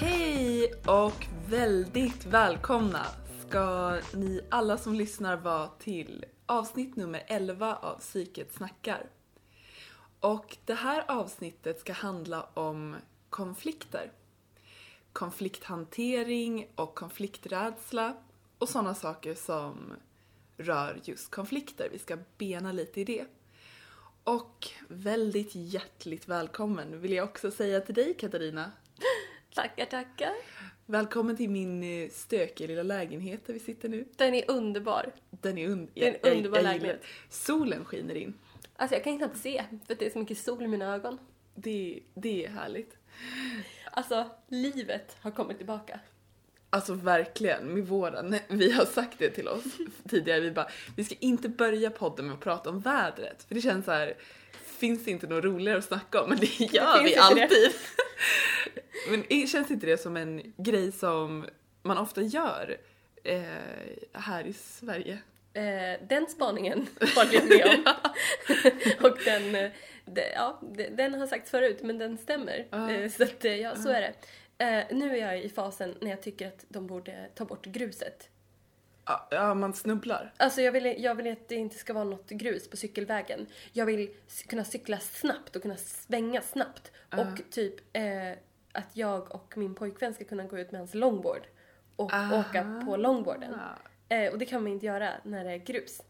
Hej och väldigt välkomna ska ni alla som lyssnar vara till avsnitt nummer 11 av Psyket snackar. Och det här avsnittet ska handla om konflikter. Konflikthantering och konflikträdsla och sådana saker som rör just konflikter. Vi ska bena lite i det. Och väldigt hjärtligt välkommen vill jag också säga till dig Katarina. Tackar, tackar. Välkommen till min eh, stökiga lilla lägenhet där vi sitter nu. Den är underbar. Den är, un- Det är en jag- underbar jag lägenhet. Solen skiner in. Alltså jag kan knappt se för det är så mycket sol i mina ögon. Det, det är härligt. Alltså, livet har kommit tillbaka. Alltså verkligen, med våren. Vi har sagt det till oss tidigare. Vi bara, vi ska inte börja podden med att prata om vädret. För det känns så här, finns det inte något roligare att snacka om? Men det gör finns vi det. alltid. Men det- känns inte det som en grej som man ofta gör eh, här i Sverige? Eh, den spaningen håller jag med om. Och den, eh, det, ja, det- den har sagts förut, men den stämmer. Eh, så att, eh, ja, så är det. Eh, nu är jag i fasen när jag tycker att de borde ta bort gruset. Ja, man snubblar. Alltså jag vill, jag vill att det inte ska vara något grus på cykelvägen. Jag vill kunna cykla snabbt och kunna svänga snabbt. Och typ att jag och min pojkvän ska kunna gå ut med hans longboard och Aha. åka på longboarden. Och det kan man inte göra när det är grus.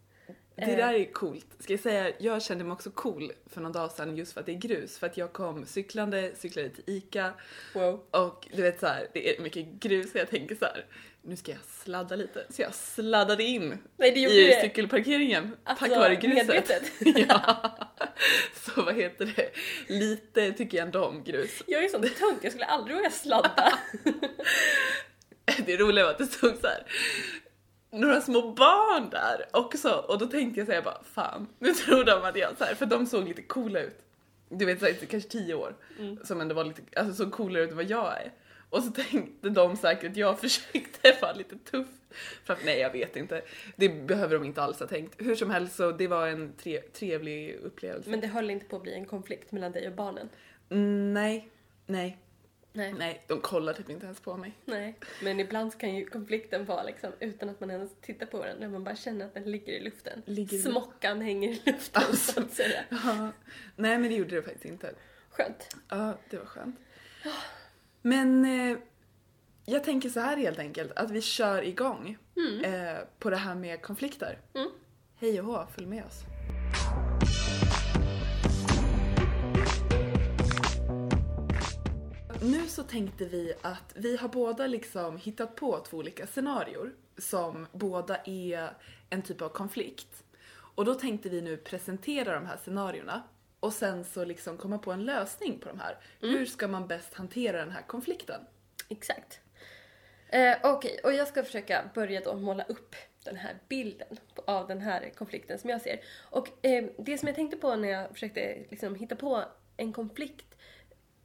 Det Eh. där är coolt. Ska jag säga, jag kände mig också cool för någon dag sedan just för att det är grus. För att jag kom cyklande, cyklade till ICA Wow. och du vet så här, det är mycket grus och jag tänker så här, nu ska jag sladda lite. Så jag sladdade in Nej, det i det. cykelparkeringen Alltså, tack vare gruset. medvetet. ja. Så vad heter det, lite tycker jag ändå om grus. Jag är sån tönt, jag skulle aldrig våga sladda. Det roliga var att det stod så här några små barn där också och då tänkte jag säga bara fan, nu tror de att jag så här, för de såg lite coola ut. Du vet såhär, kanske tio år Mm. som ändå var lite, alltså såg coolare ut än vad jag är. Och så tänkte de säkert att jag försökte vara lite tuff. För att nej jag vet inte, det behöver de inte alls ha tänkt. Hur som helst så det var en tre, trevlig upplevelse. Men det höll inte på att bli en konflikt mellan dig och barnen. Mm, nej, nej, Nej. nej, de kollar typ inte ens på mig. Nej, men ibland så kan ju konflikten vara liksom utan att man ens tittar på den, när man bara känner att den ligger i luften. Ligger. Smockan hänger i luften Alltså. så att säga. Ja, nej men det gjorde det faktiskt inte. Skönt. Ja, det var skönt. Men eh, jag tänker så här helt enkelt, att vi kör igång eh, på det här med konflikter. Mm. Hej och hå, följ med oss. Nu så tänkte vi att vi har båda liksom hittat på två olika scenarier som båda är en typ av konflikt. Och då tänkte vi nu presentera de här scenarierna och sen så liksom komma på en lösning på de här. Hur ska man bäst hantera den här konflikten? Exakt. Eh, Okej, och jag ska försöka börja då måla upp den här bilden av den här konflikten som jag ser. Och eh, det som jag tänkte på när jag försökte liksom hitta på en konflikt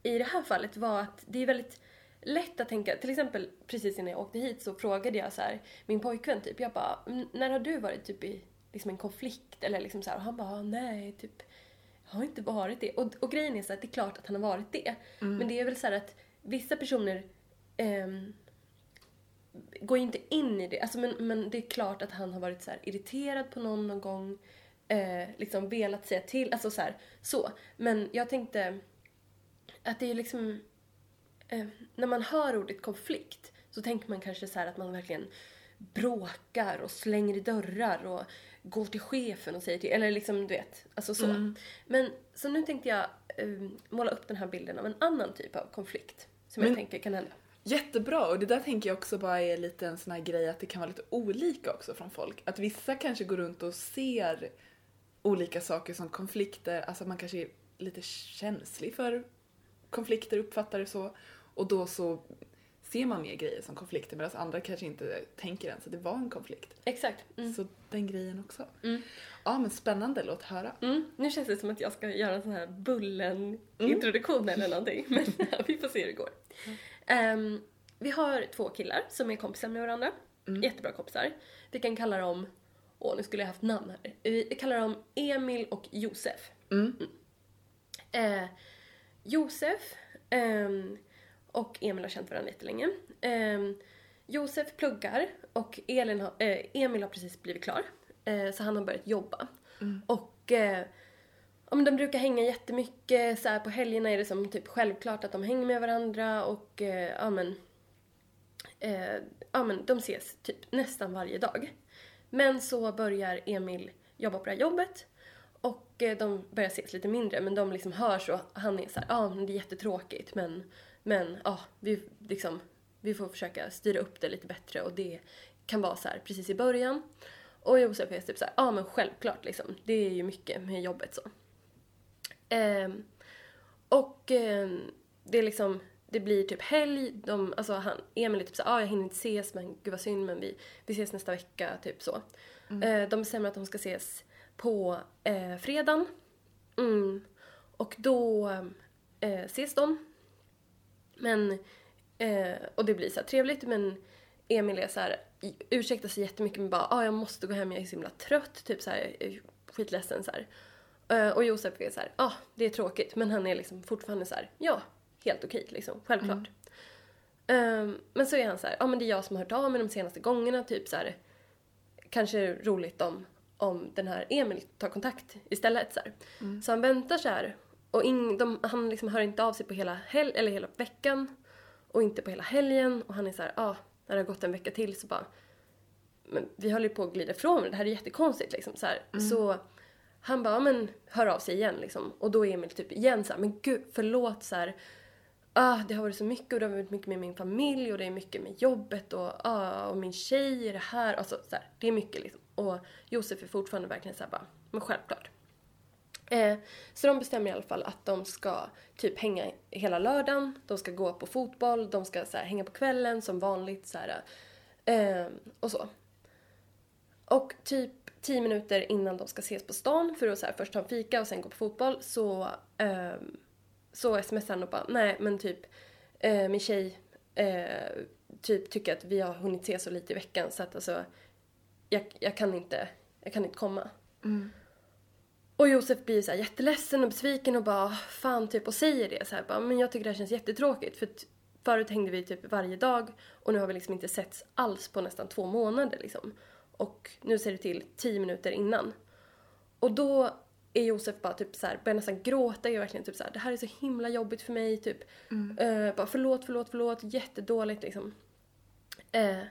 i det här fallet var att det är väldigt lätt att tänka, till exempel precis innan jag åkte hit så frågade jag så här, min pojkvän typ, jag bara, "Mm, när har du varit typ i liksom en konflikt eller liksom så här, och han bara, nej, typ, jag har inte varit det. Och, och grejen är så att det är klart att han har varit det. Men det är väl så här att vissa personer ehm, går ju inte in i det. Alltså, men, men det är klart att han har varit så irriterad på någon någon gång. Eh, liksom velat säga till. Alltså så här, så. Men jag tänkte att det är liksom... Eh, när man hör ordet konflikt så tänker man kanske så här att man verkligen bråkar och slänger i dörrar och går till chefen och säger till, eller liksom du vet, alltså så. Men så nu tänkte jag eh, måla upp den här bilden av en annan typ av konflikt som jag Men- tänker kan hända. Jättebra, och det där tänker jag också bara är lite en sån här grej att det kan vara lite olika också från folk. Att vissa kanske går runt och ser olika saker som konflikter, alltså man kanske är lite känslig för konflikter, uppfattar det så. Och då så ser man mer grejer som konflikter medan andra kanske inte tänker ens att det var en konflikt. Exakt. Mm. Så den grejen också. Mm. Ja men spännande, låt höra. Mm. Nu känns det som att jag ska göra en sån här Mm. Bullen-introduktion eller någonting. Men vi får se hur det går. Ehm, vi har två killar som är kompisar med varandra. Mm. Jättebra kompisar. Vi kan kalla dem, åh nu skulle jag haft namn här. Vi kallar dem Emil och Josef. Mm. Josef ehm, och Emil har känt varandra jättelänge. Ehm, Josef pluggar och Elin har, eh, Emil har precis blivit klar. Eh, så han har börjat jobba. Och eh, men de brukar hänga jättemycket. Så här, på helgerna är det som typ självklart att de hänger med varandra och eh, ja, men, eh, ja, men de ses typ nästan varje dag. Men så börjar Emil jobba på det här jobbet och eh, de börjar ses lite mindre men de liksom hörs och han är så här, ja men det är jättetråkigt men, men ja, vi liksom, vi får försöka styra upp det lite bättre och det kan vara så här precis i början. Och Josef är typ så här, ja men självklart liksom, det är ju mycket med jobbet så. Ehm, och ehm, det är liksom, det blir typ helg, de, alltså han, Emil är typ såhär, ah, jag hinner inte ses men gud vad synd men vi, vi ses nästa vecka, typ så. Eh, de bestämmer att de ska ses på eh, fredagen. Mm. Och då eh, ses de. Men, eh, och det blir så trevligt men Emil är så här, ursäktar sig jättemycket med bara, ah, jag måste gå hem, jag är så himla trött, typ så här, skitledsen så här. Eh, och Josef är så här, ah, det är tråkigt, men han är liksom fortfarande så här, ja, helt okej liksom, självklart. Ehm, men så är han så här, ja ah, men det är jag som har hört av mig de senaste gångerna, typ så här, kanske roligt om, om den här Emil tar kontakt istället så här. Så han väntar så här och ing, de, han liksom hör inte av sig på hela, hel, eller hela veckan och inte på hela helgen och han är så här, ah, när det har gått en vecka till så bara men vi håller ju på att glida ifrån det här är jättekonstigt liksom så här. Så han bara, ja, men hör av sig igen liksom. Och då är Emil typ igen så här, men gud förlåt så här. Ah, det har varit så mycket och det har varit mycket med min familj och det är mycket med jobbet och, ah, och min tjej är det här. Alltså, så här, det är mycket liksom. Och Josef är fortfarande verkligen såhär bara, men självklart. Eh, så de bestämmer i alla fall att de ska typ hänga hela lördagen, de ska gå på fotboll, de ska så här, hänga på kvällen som vanligt så här, eh, och så. Och typ tio minuter innan de ska ses på stan för att så här, först ta en fika och sen gå på fotboll så, eh, så smsar han och bara nej men typ eh, min tjej eh, typ tycker att vi har hunnit ses så lite i veckan så att alltså jag, jag kan inte, jag kan inte komma. Och Josef blir så här jätteledsen och besviken och bara fan typ och säger det så här bara men jag tycker det här känns jättetråkigt för förut hängde vi typ varje dag och nu har vi liksom inte setts alls på nästan två månader liksom. Och nu ser det till tio minuter innan. Och då är Josef bara typ så här, börjar nästan gråta, är verkligen typ så här, det här är så himla jobbigt för mig, typ. Eh, bara förlåt, förlåt, förlåt, jättedåligt liksom. Eh,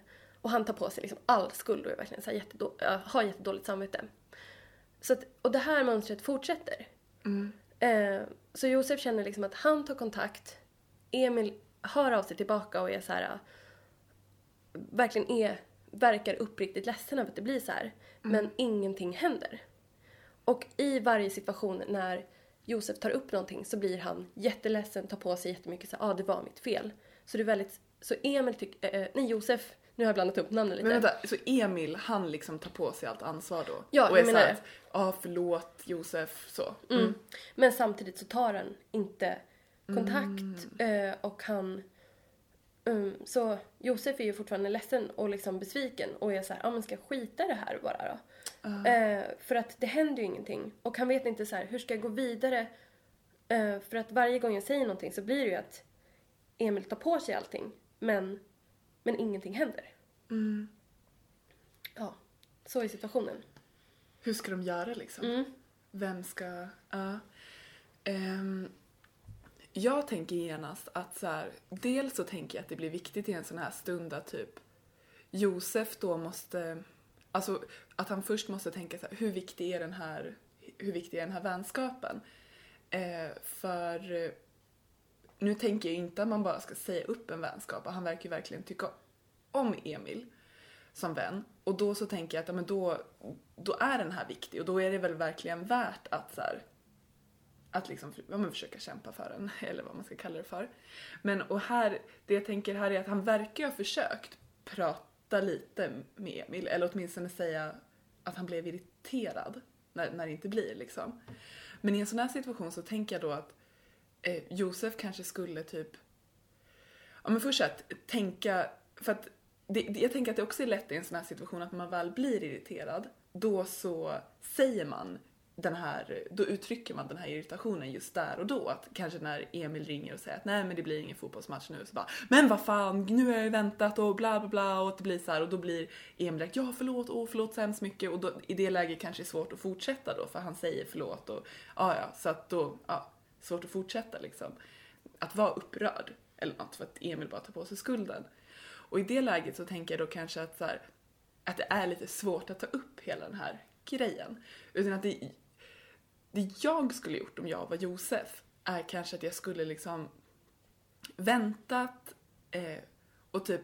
och han tar på sig liksom all skuld och är verkligen så här jättedå- äh, har jättedåligt samvete. Så att, och det här mönstret fortsätter. Eh, så Josef känner liksom att han tar kontakt, Emil hör av sig tillbaka och är så här äh, verkligen är, verkar uppriktigt ledsen över att det blir så här. Men ingenting händer. Och i varje situation när Josef tar upp någonting så blir han jätteledsen, tar på sig jättemycket så ja ah, det var mitt fel. Så det är väldigt, så Emil tycker, eh, nej Josef, nu har jag blandat upp namnen lite. Men vänta, så Emil han liksom tar på sig allt ansvar då? Ja, och jag är menar såhär, ja förlåt Josef, så. Mm. Men samtidigt så tar han inte kontakt eh, och han... Mm, så Josef är ju fortfarande ledsen och liksom besviken och är så här, ja men ska jag skita det här bara då? Eh, för att det händer ju ingenting och han vet inte så här, hur ska jag gå vidare? Eh, för att varje gång jag säger någonting så blir det ju att Emil tar på sig allting men, men ingenting händer. Ja, så är situationen. Hur ska de göra liksom? Mm. Vem ska, ja. Ehm, jag tänker genast att så här, dels så tänker jag att det blir viktigt i en sån här stund att typ Josef då måste, alltså att han först måste tänka så här, hur viktig är den här, hur viktig är den här vänskapen? Eh, för nu tänker jag inte att man bara ska säga upp en vänskap och han verkar ju verkligen tycka om Emil som vän. Och då så tänker jag att ja, men då, då är den här viktig och då är det väl verkligen värt att så här, att liksom ja, men försöka kämpa för den, eller vad man ska kalla det för. Men och här, det jag tänker här är att han verkar ha försökt prata lite med Emil, eller åtminstone säga att han blev irriterad när, när det inte blir liksom. Men i en sån här situation så tänker jag då att eh, Josef kanske skulle typ, ja men först att tänka, för att det, jag tänker att det också är lätt i en sån här situation att när man väl blir irriterad, då så säger man den här, då uttrycker man den här irritationen just där och då. Att kanske när Emil ringer och säger att nej men det blir ingen fotbollsmatch nu så bara men vad fan nu har jag ju väntat och bla bla bla och att det blir så här och då blir Emil direkt ja förlåt, åh förlåt så hemskt mycket och då, i det läget kanske det är svårt att fortsätta då för han säger förlåt och ja ja så att då, ja svårt att fortsätta liksom. Att vara upprörd eller något för att Emil bara tar på sig skulden. Och i det läget så tänker jag då kanske att så här, att det är lite svårt att ta upp hela den här grejen. Utan att det, det jag skulle gjort om jag var Josef är kanske att jag skulle liksom väntat eh, och typ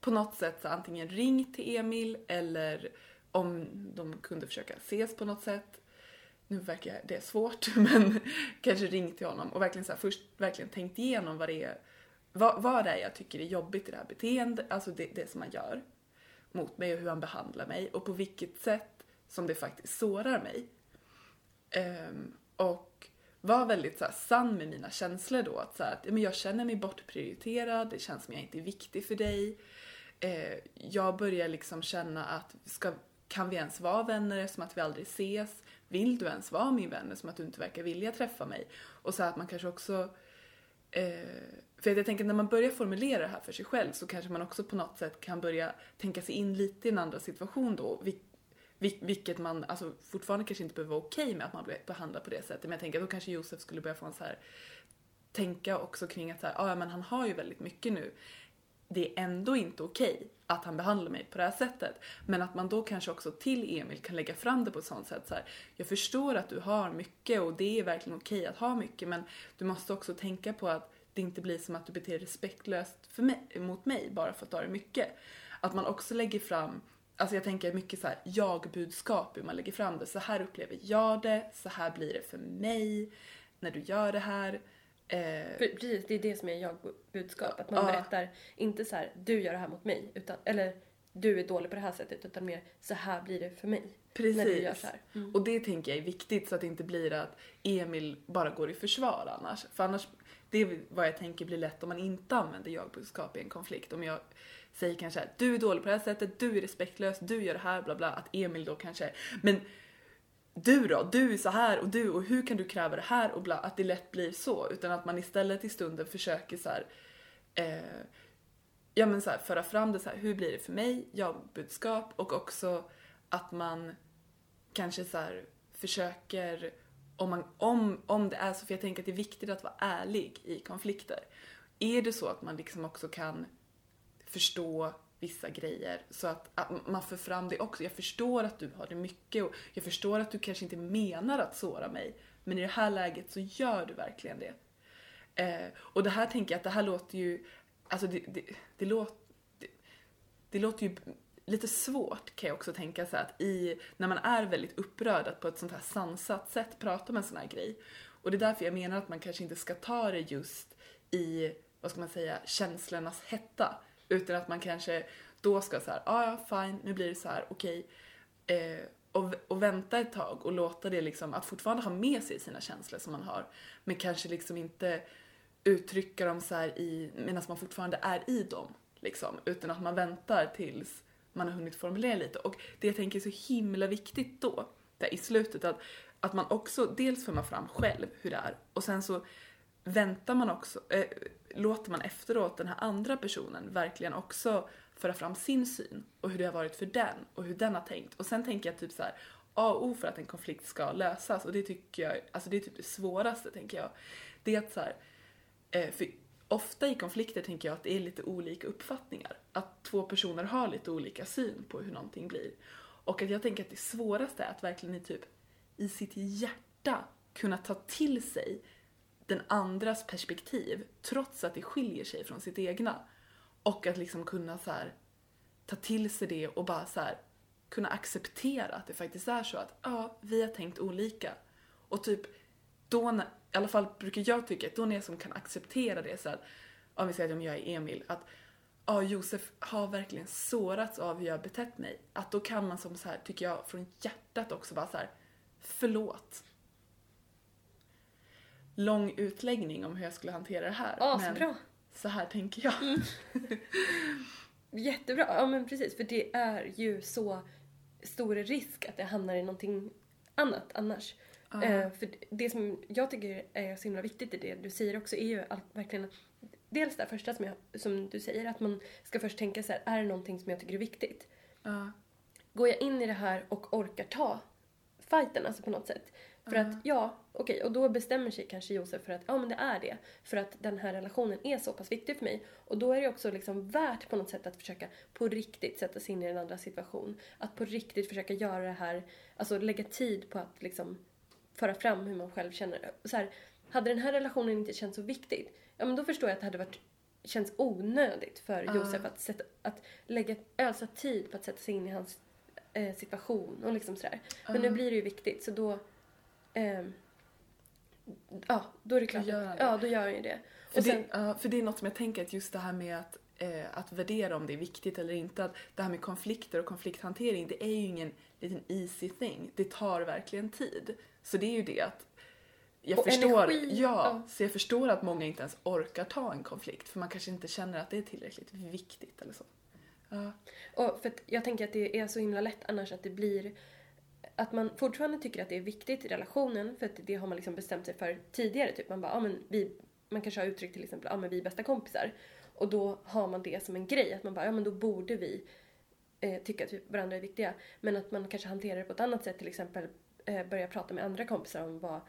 på något sätt så antingen ringt till Emil eller om de kunde försöka ses på något sätt. Nu verkar det svårt, men kanske ringt till honom och verkligen så här, först verkligen tänkt igenom vad det är, vad, vad det är jag tycker är jobbigt i det här beteendet, alltså det, det som han gör mot mig och hur han behandlar mig och på vilket sätt som det faktiskt sårar mig. Um, och var väldigt så här, sann med mina känslor då. Att, så här, att men jag känner mig bortprioriterad, det känns som jag inte är viktig för dig. Uh, jag börjar liksom känna att ska, kan vi ens vara vänner som att vi aldrig ses? Vill du ens vara min vän som att du inte verkar vilja träffa mig? Och så att man kanske också eh, för jag tänker när man börjar formulera det här för sig själv så kanske man också på något sätt kan börja tänka sig in lite i en andra situation då. Vilket man alltså, fortfarande kanske inte behöver vara okej okay med att man blir behandlad på det sättet. Men jag tänker att då kanske Josef skulle börja få en så här tänka också kring att så här, ah, ja men han har ju väldigt mycket nu. Det är ändå inte okej okay att han behandlar mig på det här sättet. Men att man då kanske också till Emil kan lägga fram det på ett sånt sätt så här, jag förstår att du har mycket och det är verkligen okej okay att ha mycket men du måste också tänka på att det inte blir som att du beter dig respektlöst för mig, mot mig bara för att du har mycket. Att man också lägger fram Alltså jag tänker mycket så här jag-budskap hur man lägger fram det. Så här upplever jag det, så här blir det för mig när du gör det här. Eh, Precis, det är det som är jag-budskap. Att man ja. berättar, inte så här du gör det här mot mig, utan, eller du är dålig på det här sättet, utan mer så här blir det för mig. Precis. När du gör så här. Mm. Och det tänker jag är viktigt så att det inte blir att Emil bara går i försvar annars. För annars, det är vad jag tänker blir lätt om man inte använder jag-budskap i en konflikt. Om jag säger kanske att du är dålig på det här sättet, du är respektlös, du gör det här, bla bla. Att Emil då kanske, men du då, du är så här och du och hur kan du kräva det här och bla. Att det lätt blir så. Utan att man istället i stunden försöker så här, eh, ja men så här, föra fram det så här, hur blir det för mig, jag-budskap och också att man kanske så här, försöker om, man, om, om det är så, för jag tänker att det är viktigt att vara ärlig i konflikter. Är det så att man liksom också kan förstå vissa grejer så att, att, man för fram det också. Jag förstår att du har det mycket och jag förstår att du kanske inte menar att såra mig men i det här läget så gör du verkligen det. Eh, och det här tänker jag att det här låter ju, alltså det, det, det låter, det, det, låter ju lite svårt kan jag också tänka så att i, när man är väldigt upprörd att på ett sånt här sansat sätt prata om en sån här grej. Och det är därför jag menar att man kanske inte ska ta det just i, vad ska man säga, känslornas hetta. Utan att man kanske då ska så här, ah, ja fine, nu blir det så här, okej. Okay. Eh, och, och vänta ett tag och låta det liksom, att fortfarande ha med sig sina känslor som man har. Men kanske liksom inte uttrycka dem så här i, medan man fortfarande är i dem. Liksom, utan att man väntar tills man har hunnit formulera lite. Och det jag tänker är så himla viktigt då, där i slutet, att, att man också, dels får man fram själv hur det är och sen så väntar man också, äh, låter man efteråt den här andra personen verkligen också föra fram sin syn och hur det har varit för den och hur den har tänkt. Och sen tänker jag typ så här, A och O för att en konflikt ska lösas och det tycker jag, alltså det är typ det svåraste tänker jag. Det är att så här, eh, för ofta i konflikter tänker jag att det är lite olika uppfattningar. Att två personer har lite olika syn på hur någonting blir. Och att jag tänker att det svåraste är att verkligen i typ i sitt hjärta kunna ta till sig den andras perspektiv trots att det skiljer sig från sitt egna. Och att liksom kunna så här, ta till sig det och bara så här, kunna acceptera att det faktiskt är så att ja, vi har tänkt olika. Och typ då, när, i alla fall brukar jag tycka att då när jag som kan acceptera det så att, om vi säger att jag är Emil, att ja, Josef har verkligen sårats av hur jag har betett mig. Att då kan man som så här, tycker jag, från hjärtat också bara så här, förlåt. Lång utläggning om hur jag skulle hantera det här. Ja, så men bra. så här tänker jag. Jättebra, ja men precis. För det är ju så stor risk att det hamnar i någonting annat annars. Eh, för det som jag tycker är så himla viktigt i det du säger också är ju att verkligen Dels det första som, jag, som du säger, att man ska först tänka så här, är det någonting som jag tycker är viktigt? Ja. Går jag in i det här och orkar ta fighten alltså på något sätt? För att ja, okej, och då bestämmer sig kanske Josef för att ja men det är det. För att den här relationen är så pass viktig för mig. Och då är det också liksom värt på något sätt att försöka på riktigt sätta sig in i den andra situation. Att på riktigt försöka göra det här, alltså lägga tid på att liksom föra fram hur man själv känner. Så här, hade den här relationen inte känts så viktig, ja men då förstår jag att det hade varit känns onödigt för Josef att, sätta, att lägga ösa tid på att sätta sig in i hans eh, situation och liksom sådär. Men nu blir det ju viktigt så då ehm, Ja, då är det klart. Då gör han det. Ja, då gör han ju det. För, sen, det, ja, för det är något som jag tänker att just det här med att, eh, att värdera om det är viktigt eller inte. Att det här med konflikter och konflikthantering, det är ju ingen liten easy thing. Det tar verkligen tid. Så det är ju det att jag Och förstår, energi, ja, ja. så jag förstår att många inte ens orkar ta en konflikt för man kanske inte känner att det är tillräckligt viktigt eller så. Ja, och för jag tänker att det är så himla lätt annars att det blir att man fortfarande tycker att det är viktigt i relationen för att det har man liksom bestämt sig för tidigare. Typ man bara, ah, men vi, man kanske har uttryckt till exempel, ja men vi är bästa kompisar. Och då har man det som en grej, att man bara, ja men då borde vi eh, tycka att varandra är viktiga. Men att man kanske hanterar det på ett annat sätt, till exempel eh, börja prata med andra kompisar om vad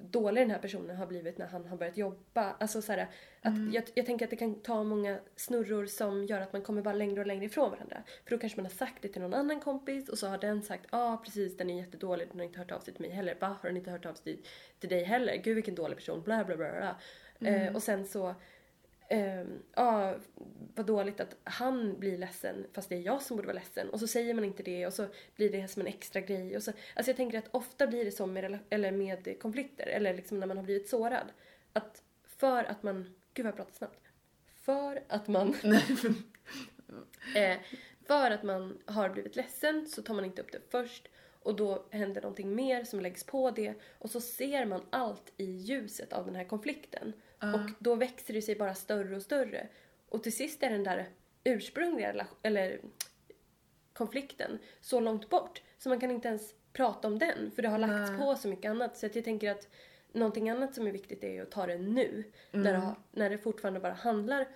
dålig den här personen har blivit när han har börjat jobba. Alltså så här, att jag, jag tänker att det kan ta många snurror som gör att man kommer bara längre och längre ifrån varandra. För då kanske man har sagt det till någon annan kompis och så har den sagt ja ah, precis den är jättedålig, den har inte hört av sig till mig heller. Va, har den inte hört av sig till dig heller? Gud vilken dålig person, bla bla bla. bla. Eh, och sen så ehm, ja, vad dåligt att han blir ledsen fast det är jag som borde vara ledsen. Och så säger man inte det och så blir det som en extra grej. Och så, alltså jag tänker att ofta blir det så med, eller med konflikter eller liksom när man har blivit sårad. Att för att man, gud vad jag pratar snabbt. För att man Eh, för att man har blivit ledsen så tar man inte upp det först och då händer någonting mer som läggs på det och så ser man allt i ljuset av den här konflikten. Och då växer det sig bara större och större. Och till sist är den där ursprungliga eller konflikten så långt bort så man kan inte ens prata om den för det har lagts Nej. på så mycket annat. Så att jag tänker att någonting annat som är viktigt är att ta det nu. När, det har, när det fortfarande bara handlar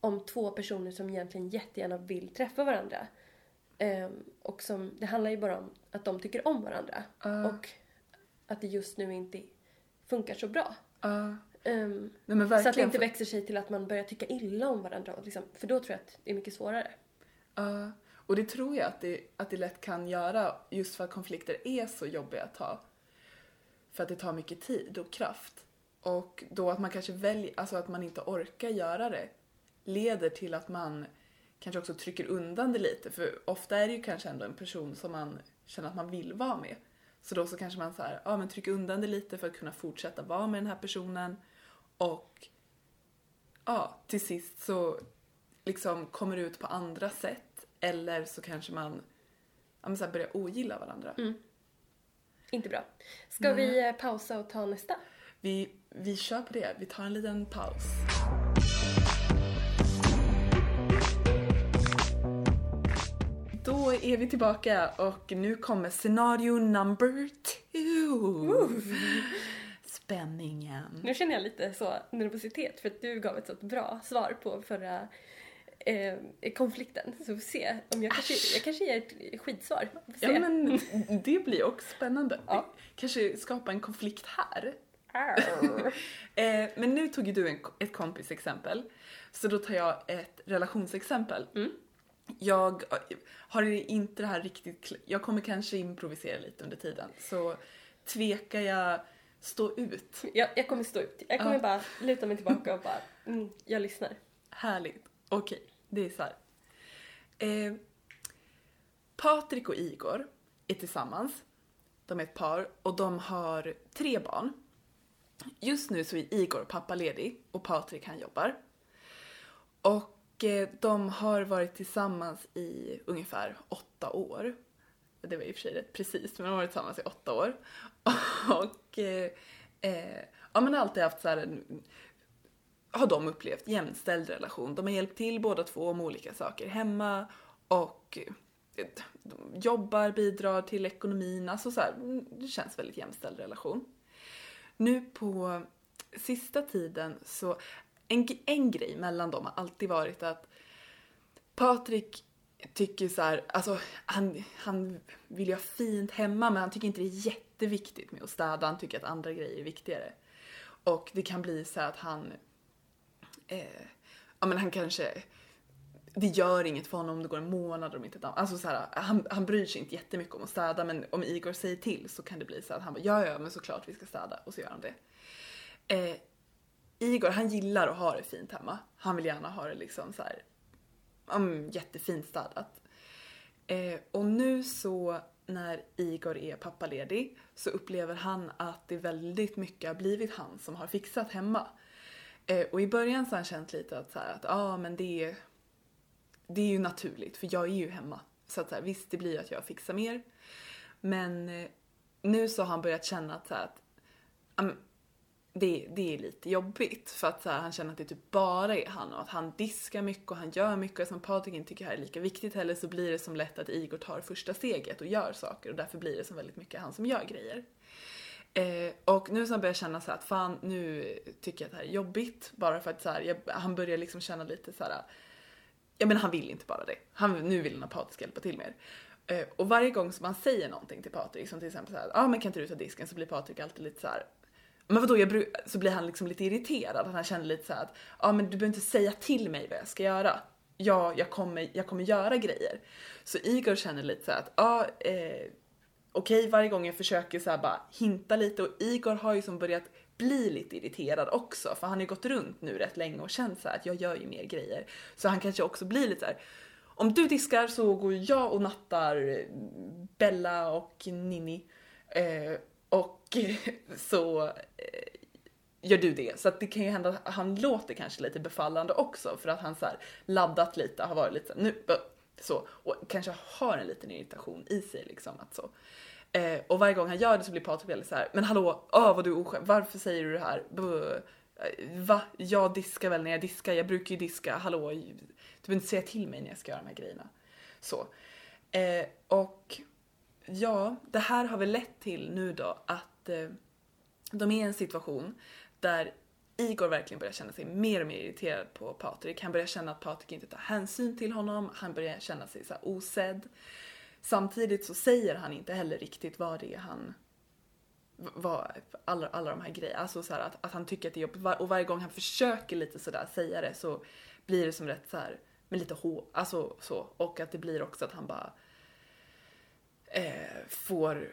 om två personer som egentligen jättegärna vill träffa varandra. Ehm, och som, det handlar ju bara om att de tycker om varandra. Ja. Och att det just nu inte funkar så bra. ja. Ehm, Nej, så att det inte växer sig till att man börjar tycka illa om varandra. Liksom, för då tror jag att det är mycket svårare. Ja, och det tror jag att det, att det lätt kan göra just för att konflikter är så jobbiga att ta. För att det tar mycket tid och kraft. Och då att man kanske väljer, alltså att man inte orkar göra det leder till att man kanske också trycker undan det lite. För ofta är det ju kanske ändå en person som man känner att man vill vara med. Så då så kanske man så här, ja men trycker undan det lite för att kunna fortsätta vara med den här personen. Och ja, till sist så liksom kommer ut på andra sätt. Eller så kanske man ja, men så börjar ogilla varandra. Inte bra. Ska vi eh, pausa och ta nästa? Vi, vi kör på det. Vi tar en liten paus. Då är vi tillbaka och nu kommer scenario number two. Spänningen. Nu känner jag lite så nervositet för att du gav ett så bra svar på förra eh, konflikten. Så vi får se om jag kanske, jag kanske ger ett skitsvar. Ja men det blir också spännande. Ja. Kanske skapa en konflikt här. Eh, men nu tog ju du en, ett kompisexempel. Så då tar jag ett relationsexempel. Mm. Jag eh, har inte det här riktigt... Jag kommer kanske improvisera lite under tiden. Så tvekar jag stå ut. jag, jag kommer stå ut. Jag kommer bara luta mig tillbaka och bara, mm, jag lyssnar. Härligt. Okej, det är så här. Eh, Patrik och Igor är tillsammans. De är ett par och de har tre barn. just nu så är Igor pappaledig och Patrik han jobbar. Och eh, de har varit tillsammans i ungefär åtta år. Det var i och för sig rätt precis, men de har varit tillsammans i åtta år. Och eh, eh, ja, men alltid haft så här en, har de upplevt jämställd relation. De har hjälpt till båda två med olika saker hemma och eh, de jobbar, bidrar till ekonomin. Alltså så här, mm, det känns väldigt jämställd relation. Nu på sista tiden så, en, en grej mellan dem har alltid varit att Patrik tycker så här, alltså han, han vill ju ha fint hemma men han tycker inte det är jätteviktigt med att städa, han tycker att andra grejer är viktigare. Och det kan bli så att han, eh, ja men han kanske, det gör inget för honom om det går en månad och de inte Alltså så här, han, han bryr sig inte jättemycket om att städa men om Igor säger till så kan det bli så att han bara ja ja men såklart vi ska städa och så gör han det. Eh, Igor han gillar att ha det fint hemma. Han vill gärna ha det liksom så här, um, jättefint städat. Eh, och nu så när Igor är pappaledig så upplever han att det väldigt mycket har blivit han som har fixat hemma. Eh, och i början så har han känt lite att så här, att ja ah, men det är, det är ju naturligt för jag är ju hemma. Så att så här, visst det blir att jag fixar mer. Men eh, nu så har han börjat känna att, så här, att um, det, det är lite jobbigt för att så här, han känner att det typ bara är han och att han diskar mycket och han gör mycket och som Patrik inte tycker det här är lika viktigt heller så blir det som lätt att Igor tar första steget och gör saker och därför blir det som väldigt mycket han som gör grejer. Eh, och nu så han börjar känna så här att fan nu tycker jag att det här är jobbigt bara för att så här, jag, han börjar liksom känna lite så här. Ja men han vill inte bara det. Han, nu vill han att Patrik ska hjälpa till mer. Eh, och varje gång som man säger någonting till Patrik som till exempel så här, ja ah, men kan inte du ta disken så blir Patrik alltid lite så här, men vadå, jag så blir han liksom lite irriterad. Han känner lite så att, ja men du behöver inte säga till mig vad jag ska göra. Ja, jag kommer, jag kommer göra grejer. Så Igor känner lite så att, ja, eh, okej okay, varje gång jag försöker så bara hinta lite och Igor har ju som börjat bli lite irriterad också för han har ju gått runt nu rätt länge och känt så att jag gör ju mer grejer. Så han kanske också blir lite så här, om du diskar så går jag och nattar eh, Bella och Ninni. Eh, och så eh, gör du det. Så att det kan ju hända att han låter kanske lite befallande också för att han så här laddat lite, har varit lite så här, nu, så, och kanske har en liten irritation i sig liksom att så. Eh, och varje gång han gör det så blir Patrik väldigt så här, men hallå, åh vad du är oskön, varför säger du det här? Buh. Eh, Va? Jag diskar väl när jag diskar, jag brukar ju diska, hallå, du behöver inte säga till mig när jag ska göra de här grejerna. Så. Eh, och ja, det här har väl lett till nu då att eh, de är i en situation där Igor verkligen börjar känna sig mer och mer irriterad på Patrik. Han börjar känna att Patrik inte tar hänsyn till honom, han börjar känna sig så osedd. Samtidigt så säger han inte heller riktigt vad det är han vad, alla, alla de här grejerna, alltså så att, att han tycker att det är jobbigt och varje gång han försöker lite sådär säga det så blir det som rätt så här med lite hå... alltså så och att det blir också att han bara eh, får,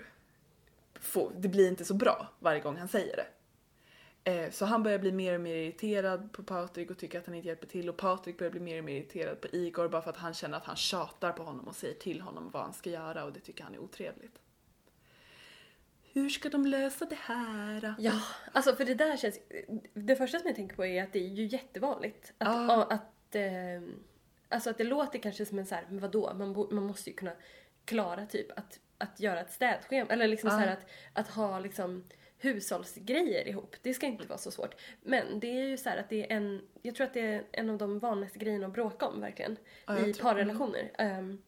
får, det blir inte så bra varje gång han säger det. Eh, så han börjar bli mer och mer irriterad på Patrik och tycker att han inte hjälper till och Patrik börjar bli mer och mer irriterad på Igor bara för att han känner att han tjatar på honom och säger till honom vad han ska göra och det tycker han är otrevligt. Hur ska de lösa det här? Ja, alltså för det där känns... Det första som jag tänker på är att det är ju jättevanligt att, ah. att, eh, alltså att det låter kanske som en så här, men vadå, man, man måste ju kunna klara typ att, att göra ett städschema. Eller liksom ah. så att, att ha liksom hushållsgrejer ihop. Det ska inte vara så svårt. Men det är ju så att det är en, jag tror att det är en av de vanligaste grejerna att bråka om verkligen. Ja, I parrelationer. Um,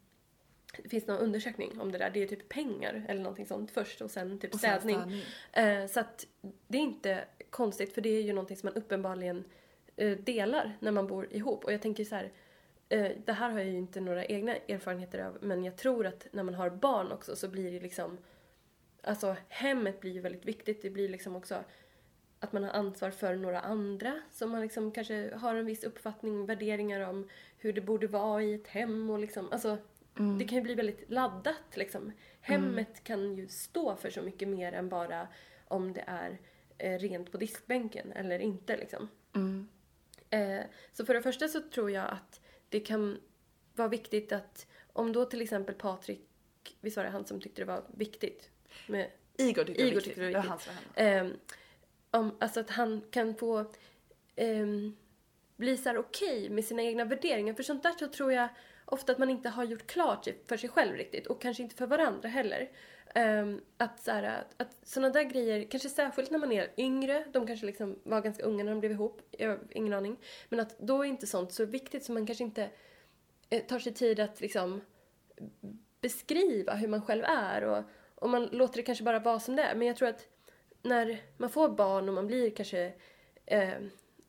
det finns någon undersökning om det där. Det är typ pengar eller någonting sånt först och sen typ och städning. Sen uh, så att det är inte konstigt för det är ju någonting som man uppenbarligen uh, delar när man bor ihop. Och jag tänker så här, det här har jag ju inte några egna erfarenheter av men jag tror att när man har barn också så blir det liksom Alltså hemmet blir ju väldigt viktigt. Det blir liksom också att man har ansvar för några andra som man liksom kanske har en viss uppfattning, värderingar om hur det borde vara i ett hem och liksom, alltså mm. det kan ju bli väldigt laddat liksom. Hemmet mm. kan ju stå för så mycket mer än bara om det är eh, rent på diskbänken eller inte liksom. Mm. Eh, så för det första så tror jag att det kan vara viktigt att om då till exempel Patrik, visst var det han som tyckte det var viktigt med Igor tyckte Igor det var viktigt. Det var hans för henne. Eh, om, alltså att han kan få ehm, bli så här okej med sina egna värderingar. För sånt där så tror jag ofta att man inte har gjort klart för sig själv riktigt och kanske inte för varandra heller. Um, att, sådana att, att såna där grejer, kanske särskilt när man är yngre, de kanske liksom var ganska unga när de blev ihop, jag har ingen aning. Men att då är inte sånt så viktigt så man kanske inte eh, tar sig tid att liksom beskriva hur man själv är och, och man låter det kanske bara vara som det är. Men jag tror att när man får barn och man blir kanske eh,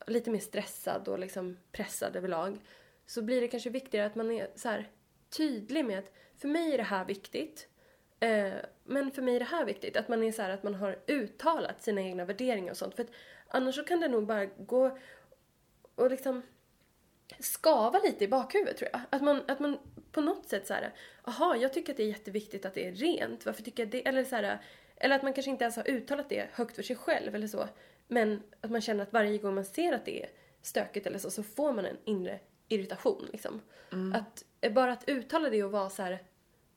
lite mer stressad och liksom pressad överlag så blir det kanske viktigare att man är så här tydlig med att för mig är det här viktigt men för mig är det här viktigt. Att man är så här, att man har uttalat sina egna värderingar och sånt. För att annars så kan det nog bara gå och liksom skava lite i bakhuvudet tror jag. Att man, att man på något sätt så här, aha, jag tycker att det är jätteviktigt att det är rent. Varför tycker jag det? Eller så här, eller att man kanske inte ens har uttalat det högt för sig själv eller så. Men att man känner att varje gång man ser att det är stökigt eller så, så får man en inre irritation liksom. Mm. Att eh, bara att uttala det och vara så här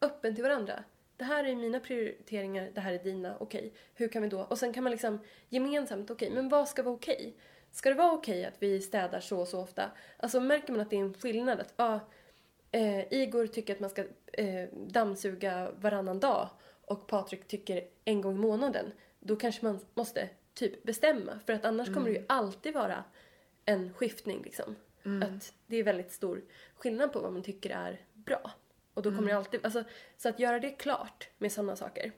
öppen till varandra. Det här är mina prioriteringar, det här är dina, okej. Hur kan vi då? Och sen kan man liksom gemensamt, okej, men vad ska vara okej? Ska det vara okej att vi städar så och så ofta? Alltså märker man att det är en skillnad att, ja, eh, Igor tycker att man ska eh, dammsuga varannan dag och Patrik tycker en gång i månaden. Då kanske man måste typ bestämma. För att annars kommer det ju alltid vara en skiftning liksom. Att det är väldigt stor skillnad på vad man tycker är bra. Och då kommer det alltid, alltså, så att göra det klart med sådana saker.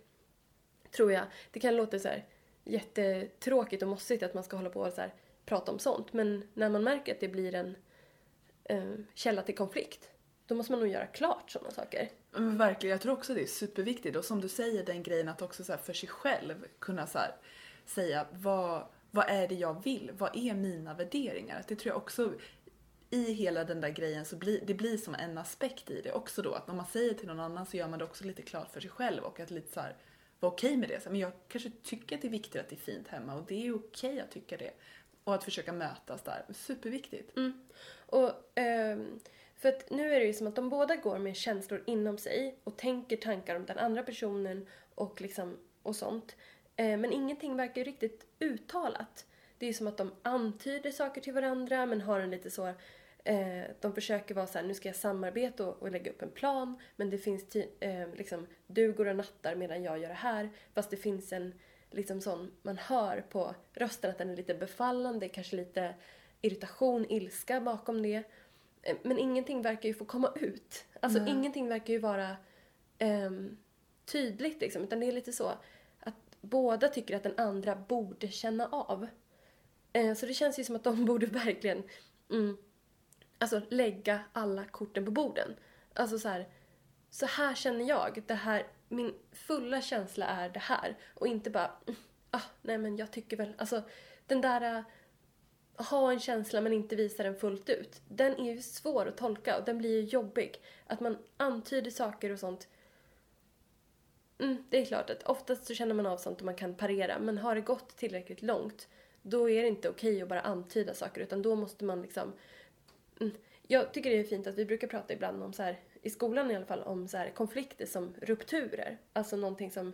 Tror jag, det kan låta så här jättetråkigt och mossigt att man ska hålla på och så här, prata om sånt. Men när man märker att det blir en eh, källa till konflikt, då måste man nog göra klart sådana saker. Men verkligen, jag tror också det är superviktigt. Och som du säger, den grejen att också så för sig själv kunna så säga vad, vad är det jag vill? Vad är mina värderingar? Det tror jag också i hela den där grejen så blir det blir som en aspekt i det också då. Att när man säger till någon annan så gör man det också lite klart för sig själv och att lite så här vara okej med det. Så, men jag kanske tycker att det är viktigt att det är fint hemma och det är okej att tycka det. Och att försöka mötas där. Superviktigt. Mm. Och, ehm, för att nu är det ju som att de båda går med känslor inom sig och tänker tankar om den andra personen och liksom och sånt. Eh, men ingenting verkar ju riktigt uttalat. Det är ju som att de antyder saker till varandra men har en lite så eh, de försöker vara så här, nu ska jag samarbeta och, och lägga upp en plan men det finns eh, liksom, du går och nattar medan jag gör det här. Fast det finns en liksom sån, man hör på rösten att den är lite befallande, kanske lite irritation, ilska bakom det. Eh, Men ingenting verkar ju få komma ut. Alltså Nej. ingenting verkar ju vara ehm, tydligt liksom, utan det är lite så att båda tycker att den andra borde känna av. Eh, så det känns ju som att de borde verkligen mm, alltså lägga alla korten på borden. Alltså så här, så här känner jag, det här, min fulla känsla är det här. Och inte bara, ah, nej men jag tycker väl, alltså den där äh, ha en känsla men inte visa den fullt ut. Den är ju svår att tolka och den blir ju jobbig. Att man antyder saker och sånt. Mm, det är klart att oftast så känner man av sånt och man kan parera. Men har det gått tillräckligt långt då är det inte okej att bara antyda saker utan då måste man liksom... Mm. Jag tycker det är fint att vi brukar prata ibland om så här, i skolan i alla fall, om så här konflikter som rupturer. Alltså någonting som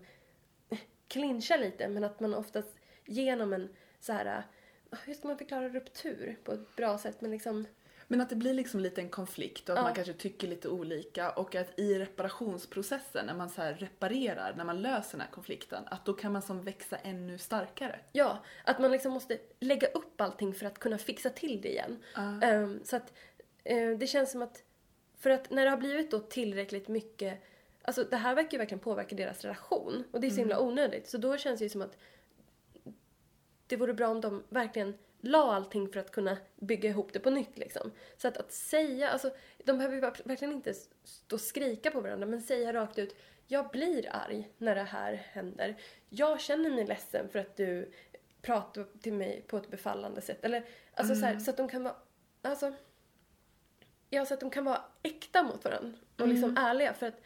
klinchar lite men att man oftast genom en så här ah, hur ska man förklara ruptur på ett bra sätt men liksom men att det blir liksom lite en konflikt och att Ja. man kanske tycker lite olika och att i reparationsprocessen, när man så reparerar, när man löser den här konflikten, att då kan man som växa ännu starkare. Ja, att man liksom måste lägga upp allting för att kunna fixa till det igen. Ja. Ehm, så att eh, det känns som att, för att när det har blivit då tillräckligt mycket, alltså det här verkar ju verkligen påverka deras relation och det är så himla onödigt. Så då känns det ju som att det vore bra om de verkligen la allting för att kunna bygga ihop det på nytt liksom. Så att, att säga, alltså de behöver ju ver- verkligen inte stå och skrika på varandra men säga rakt ut jag blir arg när det här händer. Jag känner mig ledsen för att du pratar till mig på ett befallande sätt. Eller alltså så, här, så att de kan vara, alltså Ja, så att de kan vara äkta mot varandra och liksom ärliga. För att,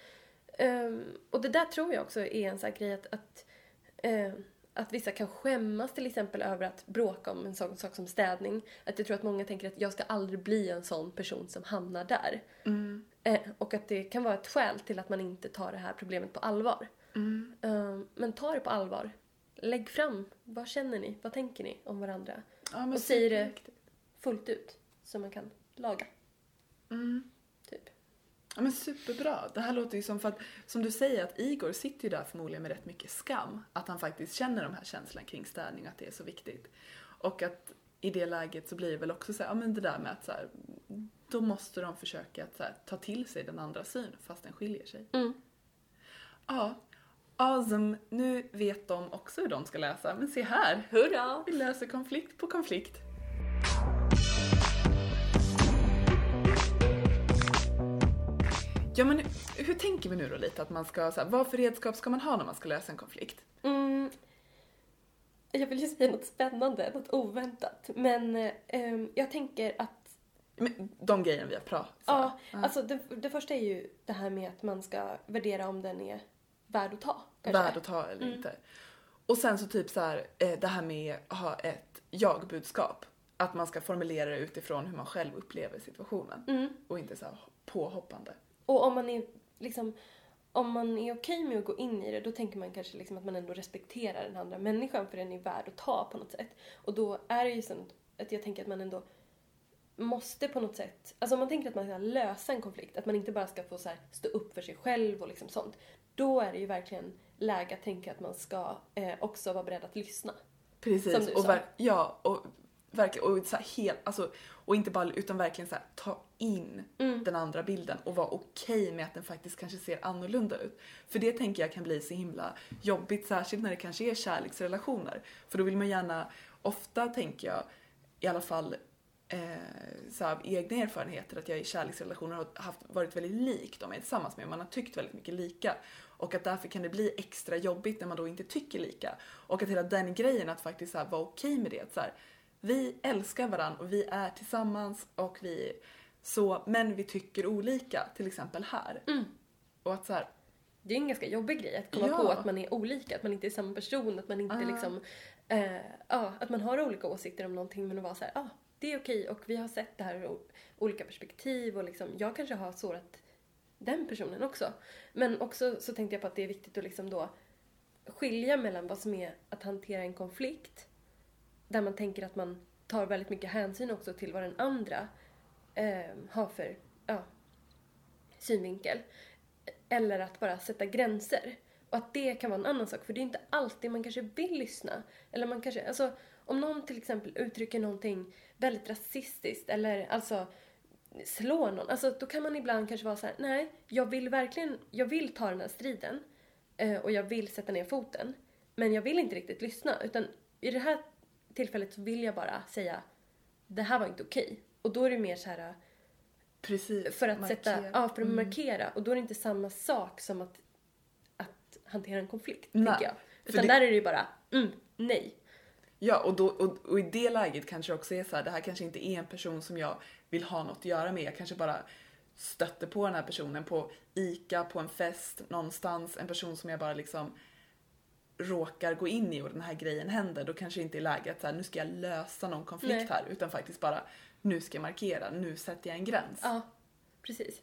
ehm, och det där tror jag också är en sån här grej att, att, ehm, att vissa kan skämmas till exempel över att bråka om en sån sak som städning. Att jag tror att många tänker att jag ska aldrig bli en sån person som hamnar där. Eh, och att det kan vara ett skäl till att man inte tar det här problemet på allvar. Ehm, men ta det på allvar. lägg fram, vad känner ni, vad tänker ni om varandra? Ja, Och säger det-. Fullt ut, så man kan laga. Mm. Ja men superbra. Det här låter ju som för att, som du säger, att Igor sitter ju där förmodligen med rätt mycket skam. Att han faktiskt känner de här känslorna kring städning och att det är så viktigt. Och att i det läget så blir det väl också så här, ja men det där med att så här, då måste de försöka att här, ta till sig den andra syn fast den skiljer sig. Mm. Ja, awesome. Nu vet de också hur de ska läsa. Men se här, Hurra! vi löser konflikt på konflikt. Ja men hur tänker vi nu då lite att man ska, så här, vad för redskap ska man ha när man ska lösa en konflikt? Mm. Jag vill ju säga något spännande, något oväntat. Men eh, jag tänker att Men, de grejerna vi har pratat Ja, alltså det, det första är ju det här med att man ska värdera om den är värd att ta. kanske. värd att ta eller Mm. inte. Och sen så typ så här, eh, det här med att ha ett jag-budskap. Att man ska formulera det utifrån hur man själv upplever situationen. Mm. Och inte så här påhoppande. Och om man är liksom om man är okej med att gå in i det, då tänker man kanske liksom att man ändå respekterar den andra människan för den är värd att ta på något sätt. Och då är det ju så att jag tänker att man ändå måste på något sätt, alltså om man tänker att man ska lösa en konflikt, att man inte bara ska få så här, stå upp för sig själv och liksom sånt. Då är det ju verkligen läge att tänka att man ska eh, också vara beredd att lyssna. Precis. Som du och ja, och verkligen, och så här helt, alltså, och inte bara, utan verkligen så här, ta in Mm. den andra bilden och vara okej med att den faktiskt kanske ser annorlunda ut. För det tänker jag kan bli så himla jobbigt, särskilt när det kanske är kärleksrelationer. För då vill man gärna, ofta tänker jag, i alla fall eh, så här, av egna erfarenheter, att jag i kärleksrelationer har haft, varit väldigt lik de jag är tillsammans med. Man har tyckt väldigt mycket lika. Och att därför kan det bli extra jobbigt när man då inte tycker lika. Och att hela den grejen att faktiskt så här, vara okej med det. Så här, vi älskar varandra och vi är tillsammans och vi så, men vi tycker olika, till exempel här. Mm. Och att så här, Det är en ganska jobbig grej att komma Ja. på att man är olika, att man inte är samma person, att man inte Ah. liksom, eh, ja, att man har olika åsikter om någonting men att vara så här, ja, ah, det är okej och vi har sett det här ur olika perspektiv och liksom, jag kanske har sårat den personen också. Men också så tänkte jag på att det är viktigt att liksom då skilja mellan vad som är att hantera en konflikt, där man tänker att man tar väldigt mycket hänsyn också till vad den andra eh, har för, ja, synvinkel. Eller att bara sätta gränser. Och att det kan vara en annan sak, för det är inte alltid man kanske vill lyssna. Eller man kanske, alltså om någon till exempel uttrycker någonting väldigt rasistiskt eller alltså slår någon, alltså då kan man ibland kanske vara så här: nej, jag vill verkligen, jag vill ta den här striden eh, och jag vill sätta ner foten. Men jag vill inte riktigt lyssna, utan i det här tillfället så vill jag bara säga det här var inte okej. Och då är det mer så här precis. för att sätta, markera. ja, för att Mm. markera. Och då är det inte samma sak som att, att hantera en konflikt, Nej, jag. Utan det- där är det ju bara, mm, nej. Ja, och, då, och, och i det läget kanske det också är så här, det här kanske inte är en person som jag vill ha något att göra med. Jag kanske bara stötte på den här personen på ICA, på en fest, någonstans. En person som jag bara liksom råkar gå in i och den här grejen händer. Då kanske inte är läge att så här, nu ska jag lösa någon konflikt Nej. här. Utan faktiskt bara, nu ska jag markera, nu sätter jag en gräns. Ja, precis.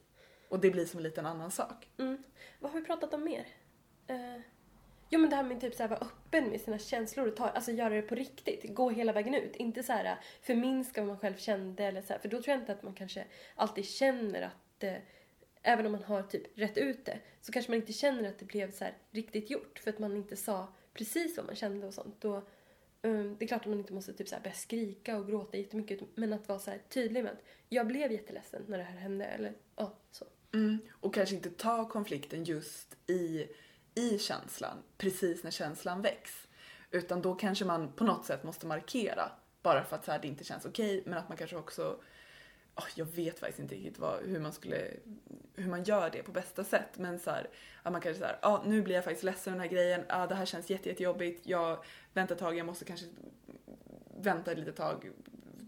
Och det blir som en liten annan sak. Mm. Vad har vi pratat om mer? Eh, jo men det här med typ så här, vara öppen med sina känslor och ta, alltså göra det på riktigt. Gå hela vägen ut. Inte så här förminska vad man själv kände eller så här, för då tror jag inte att man kanske alltid känner att eh, Även om man har typ rätt ut det så kanske man inte känner att det blev så här riktigt gjort för att man inte sa precis vad man kände och sånt. Då, um, det är klart att man inte måste typ så här börja skrika och gråta jättemycket men att vara så här tydlig med att jag blev jätteledsen när det här hände eller ja, så. Mm. Och kanske inte ta konflikten just i, i känslan, precis när känslan väcks. Utan då kanske man på något sätt måste markera, bara för att så här, det inte känns okej, men att man kanske också åh, jag vet faktiskt inte riktigt vad, hur man skulle, hur man gör det på bästa sätt. Men så här, att man kanske såhär, ja nu blir jag faktiskt ledsen den här grejen, ja det här känns jätte, jättejobbigt, jag väntar ett tag, jag måste kanske vänta ett litet tag,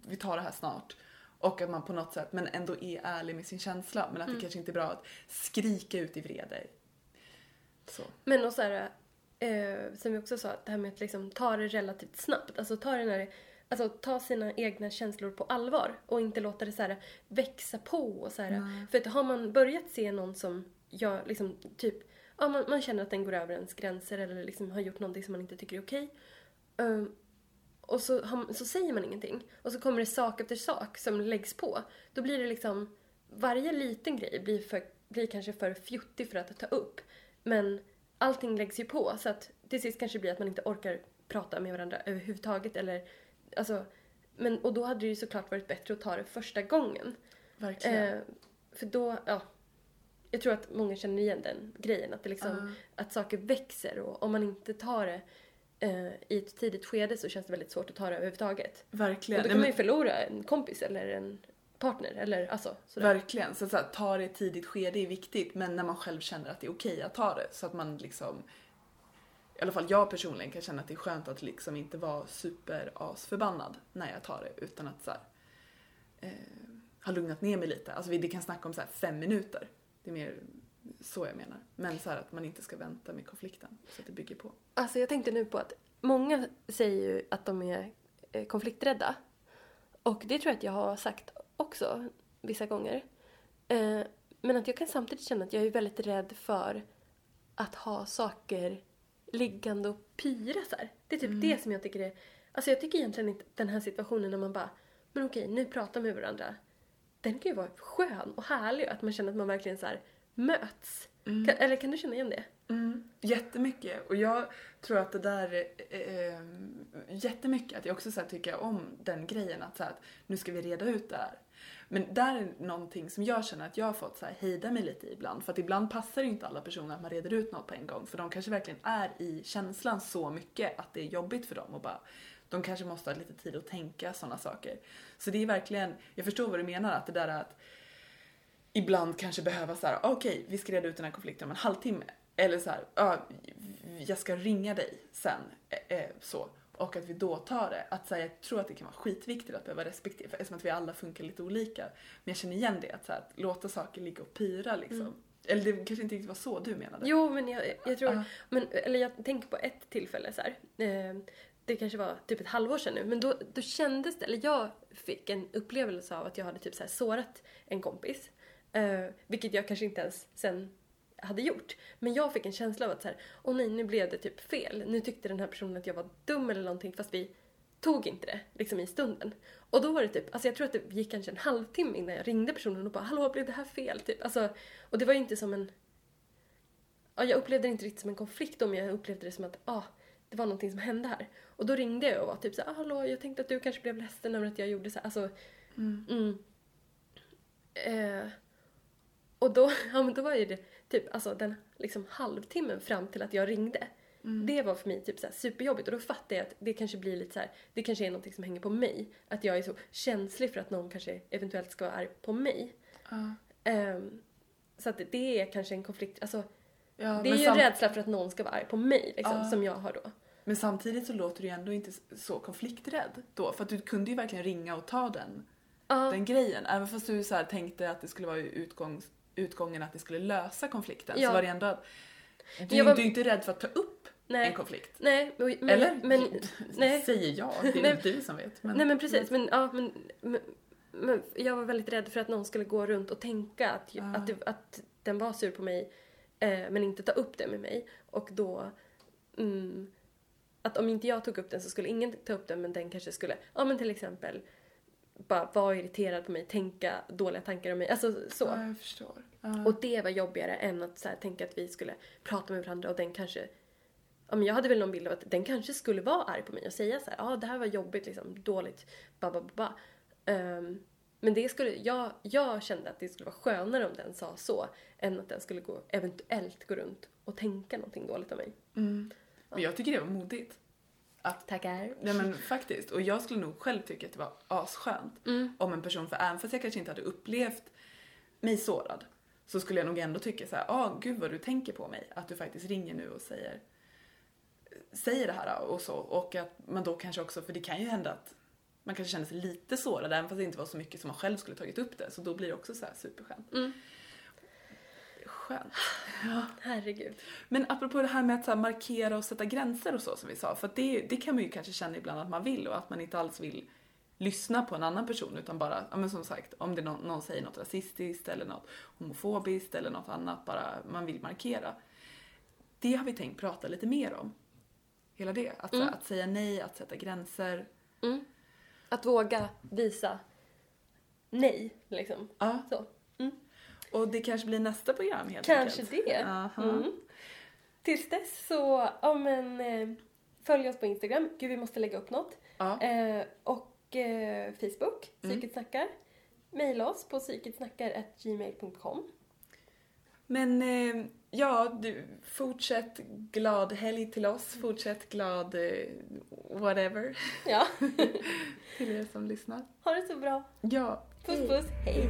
vi tar det här snart. Och att man på något sätt, men ändå är ärlig med sin känsla. Men att det kanske inte är bra att skrika ut i vrede. Så. Men och så här, eh, som vi också sa, det här med att liksom ta det relativt snabbt. Alltså ta, det när det, alltså ta sina egna känslor på allvar och inte låta det så här växa på. Och så här. För att har man börjat se någon som jag liksom typ ja, man, man känner att den går över ens gränser eller liksom har gjort någonting som man inte tycker är okej. Ehm, och så, har, så säger man ingenting. Och så kommer det sak efter sak som läggs på. Då blir det liksom, varje liten grej blir, för, blir kanske för fjuttig för att ta upp. Men allting läggs ju på så att till sist kanske det blir att man inte orkar prata med varandra överhuvudtaget eller alltså, men, och då hade det ju såklart varit bättre att ta det första gången. Verkligen. Eh, för då, ja. Jag tror att många känner igen den grejen. Att, det liksom, Ja. att saker växer och om man inte tar det eh, i ett tidigt skede så känns det väldigt svårt att ta det överhuvudtaget. Verkligen. Och då Nej, kan man ju förlora en kompis eller en partner eller alltså sådär. Verkligen. Så, att så här, ta det i ett tidigt skede är viktigt men när man själv känner att det är okej att ta det så att man liksom i alla fall jag personligen kan känna att det är skönt att liksom inte vara super asförbannad när jag tar det utan att så här, eh, ha lugnat ner mig lite. Alltså vi det kan snacka om så här fem minuter. Det är mer så jag menar. Men så här att man inte ska vänta med konflikten så att det bygger på. Alltså jag tänkte nu på att många säger ju att de är eh, konflikträdda. Och det tror jag att jag har sagt också vissa gånger. Eh, Men att jag kan samtidigt känna att jag är väldigt rädd för att ha saker liggande och pyra så här. Det är typ det som jag tycker är... Alltså jag tycker egentligen inte den här situationen när man bara, men okej, nu pratar vi med varandra. Den kan ju vara skön och härlig och att man känner att man verkligen så här möts. Kan, eller kan du känna igen det? Mm, jättemycket. Och jag tror att det där, eh, eh, jättemycket, att jag också så tycker om den grejen att, så här, att nu ska vi reda ut det här. Men där är någonting som jag känner att jag har fått så här, hejda mig lite i ibland. För att ibland passar det inte alla personer att man reder ut något på en gång. För de kanske verkligen är i känslan så mycket att det är jobbigt för dem och bara de kanske måste ha lite tid att tänka sådana saker. Så det är verkligen, jag förstår vad du menar att det där att ibland kanske behöva så här, okej, vi ska reda ut den här konflikten om en halvtimme. Eller så här, jag ska ringa dig sen. Eh, eh, så. Och att vi då tar det. Att så här, jag tror att det kan vara skitviktigt att behöva respektera, för eftersom att vi alla funkar lite olika. Men jag känner igen det, att, så här, att låta saker ligga och pyra liksom. Eller det kanske inte riktigt var så du menade. Jo, men jag, jag tror... Ja. Men, eller jag tänker på ett tillfälle så här. Eh, det kanske var typ ett halvår sedan nu, men då, då kändes det, eller jag fick en upplevelse av att jag hade typ så här sårat en kompis. Eh, vilket jag kanske inte ens sen hade gjort. Men jag fick en känsla av att så här, åh nej, nu blev det typ fel. Nu tyckte den här personen att jag var dum eller någonting fast vi tog inte det liksom i stunden. Och då var det typ, alltså jag tror att det gick kanske en halvtimme innan jag ringde personen och bara hallå blev det här fel? Typ. Alltså, och det var ju inte som en ja, jag upplevde det inte riktigt som en konflikt men jag upplevde det som att ah, det var någonting som hände här. Och då ringde jag och var typ så här, "Ah, hallå, jag tänkte att du kanske blev ledsen över att jag gjorde så här. Alltså, mm. Eh, och då, ja, men då var ju det typ alltså den liksom halvtimmen fram till att jag ringde. Det var för mig typ så superjobbigt och då fattade jag att det kanske blir lite så här, det kanske är någonting som hänger på mig. Att jag är så känslig för att någon kanske eventuellt ska vara arg på mig. Ja. Ehm, så att det är kanske en konflikt, alltså Ja, det är ju en rädsla för att någon ska vara arg på mig liksom, Ja. som jag har då. Men samtidigt så låter du ju ändå inte så konflikträdd då. För att du kunde ju verkligen ringa och ta den, Ja, den grejen. Även fast du så tänkte att det skulle vara utgångs, utgången att det skulle lösa konflikten. Ja. Så var det ändå att du, Jag var- är inte rädd för att ta upp nej, en konflikt. nej, men, Eller? Men, nej, Säger jag. Det är Nej. du som vet. Men, nej men precis, men, ja, men, men, men jag var väldigt rädd för att någon skulle gå runt och tänka att, Ja. att, det, att den var sur på mig eh, men inte ta upp det med mig. Och då, mm, att om inte jag tog upp den så skulle ingen ta upp den men den kanske skulle, ja men till exempel bara vara irriterad på mig, tänka dåliga tankar om mig, alltså så. Ja, jag förstår. Ja. Och det var jobbigare än att så här, tänka att vi skulle prata med varandra och den kanske... Ja, men jag hade väl någon bild av att den kanske skulle vara arg på mig och säga så här, ja ah, det här var jobbigt, liksom, dåligt, ba ba ba. Ehm, men det skulle, jag, jag kände att det skulle vara skönare om den sa så än att den skulle gå, eventuellt gå runt och tänka någonting dåligt om mig. Mm. Men jag tycker det var modigt. Tackar. Nej men faktiskt. Och jag skulle nog själv tycka att det var asskönt Mm. om en person, för även fast jag kanske inte hade upplevt mig sårad så skulle jag nog ändå tycka så här, ah gud vad du tänker på mig. Att du faktiskt ringer nu och säger, säger det här och så. Och att man då kanske också, för det kan ju hända att man kanske känner sig lite sårad även fast det inte var så mycket som man själv skulle tagit upp det. Så då blir det också så här superskönt. Mm. Skönt. Herregud. Men apropå det här med att så här markera och sätta gränser och så som vi sa, för det, det kan man ju kanske känna ibland att man vill och att man inte alls vill lyssna på en annan person utan bara, ja men som sagt, om det någon, någon säger något rasistiskt eller något homofobiskt eller något annat, bara man vill markera. det har vi tänkt prata lite mer om. Hela det. Att, Mm. att säga nej, att sätta gränser. Att våga visa nej, liksom. Ja, Så. Och det kanske blir nästa program helt Kanske enkelt. det. Aha. Mm. Tills dess så, ja men, eh, följ oss på Instagram. Gud, vi måste lägga upp något. Ja. Eh, och eh, Facebook, Mm. Psyket snackar. Maila oss på psyketsnackar.gmail.com. Men eh, ja, du, fortsätt glad helg till oss. Fortsätt glad eh, whatever Ja, till er som lyssnar. ha det så bra. Ja, Puss puss, hej.